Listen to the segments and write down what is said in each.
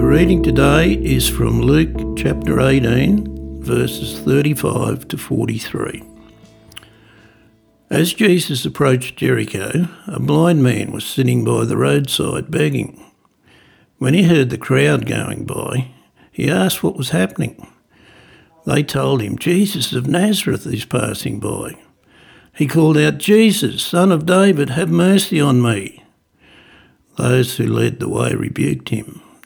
The reading today is from Luke chapter 18, verses 35 to 43. As Jesus approached Jericho, a blind man was sitting by the roadside begging. When he heard the crowd going by, he asked what was happening. They told him, Jesus of Nazareth is passing by. He called out, Jesus, son of David, have mercy on me. Those who led the way rebuked him,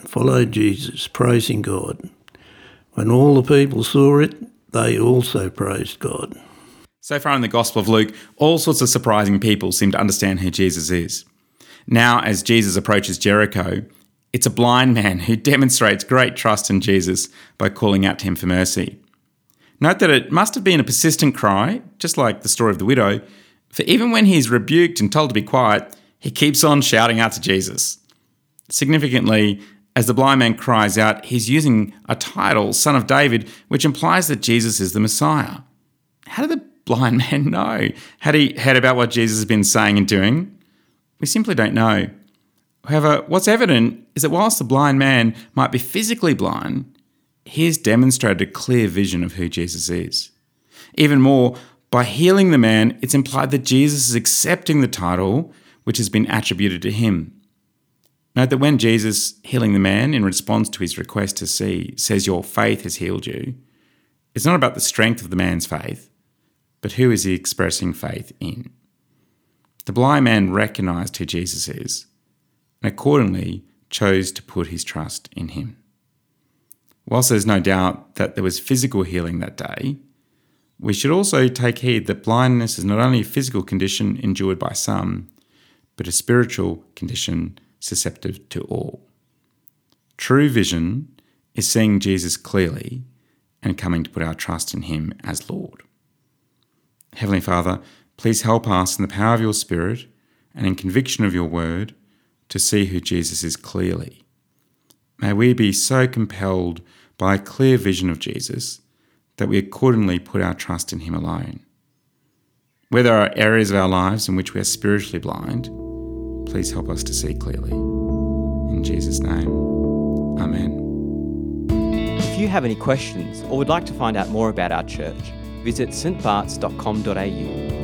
followed Jesus, praising God. When all the people saw it, they also praised God. So far in the Gospel of Luke, all sorts of surprising people seem to understand who Jesus is. Now, as Jesus approaches Jericho, it's a blind man who demonstrates great trust in Jesus by calling out to him for mercy. Note that it must have been a persistent cry, just like the story of the widow, for even when he's rebuked and told to be quiet, he keeps on shouting out to Jesus. Significantly, as the blind man cries out, he's using a title, Son of David, which implies that Jesus is the Messiah. How did the blind man know? Had he heard about what Jesus has been saying and doing? We simply don't know. However, what's evident is that whilst the blind man might be physically blind, he has demonstrated a clear vision of who Jesus is. Even more, by healing the man, it's implied that Jesus is accepting the title which has been attributed to him. Note that when Jesus, healing the man in response to his request to see, says, Your faith has healed you, it's not about the strength of the man's faith, but who is he expressing faith in? The blind man recognized who Jesus is and accordingly chose to put his trust in him. Whilst there's no doubt that there was physical healing that day, we should also take heed that blindness is not only a physical condition endured by some, but a spiritual condition susceptible to all. True vision is seeing Jesus clearly and coming to put our trust in him as Lord. Heavenly Father, please help us in the power of your Spirit and in conviction of your word to see who Jesus is clearly. May we be so compelled by a clear vision of Jesus that we accordingly put our trust in him alone. Where there are areas of our lives in which we are spiritually blind, please help us to see clearly. In Jesus' name, Amen. If you have any questions or would like to find out more about our church, visit stbarts.com.au.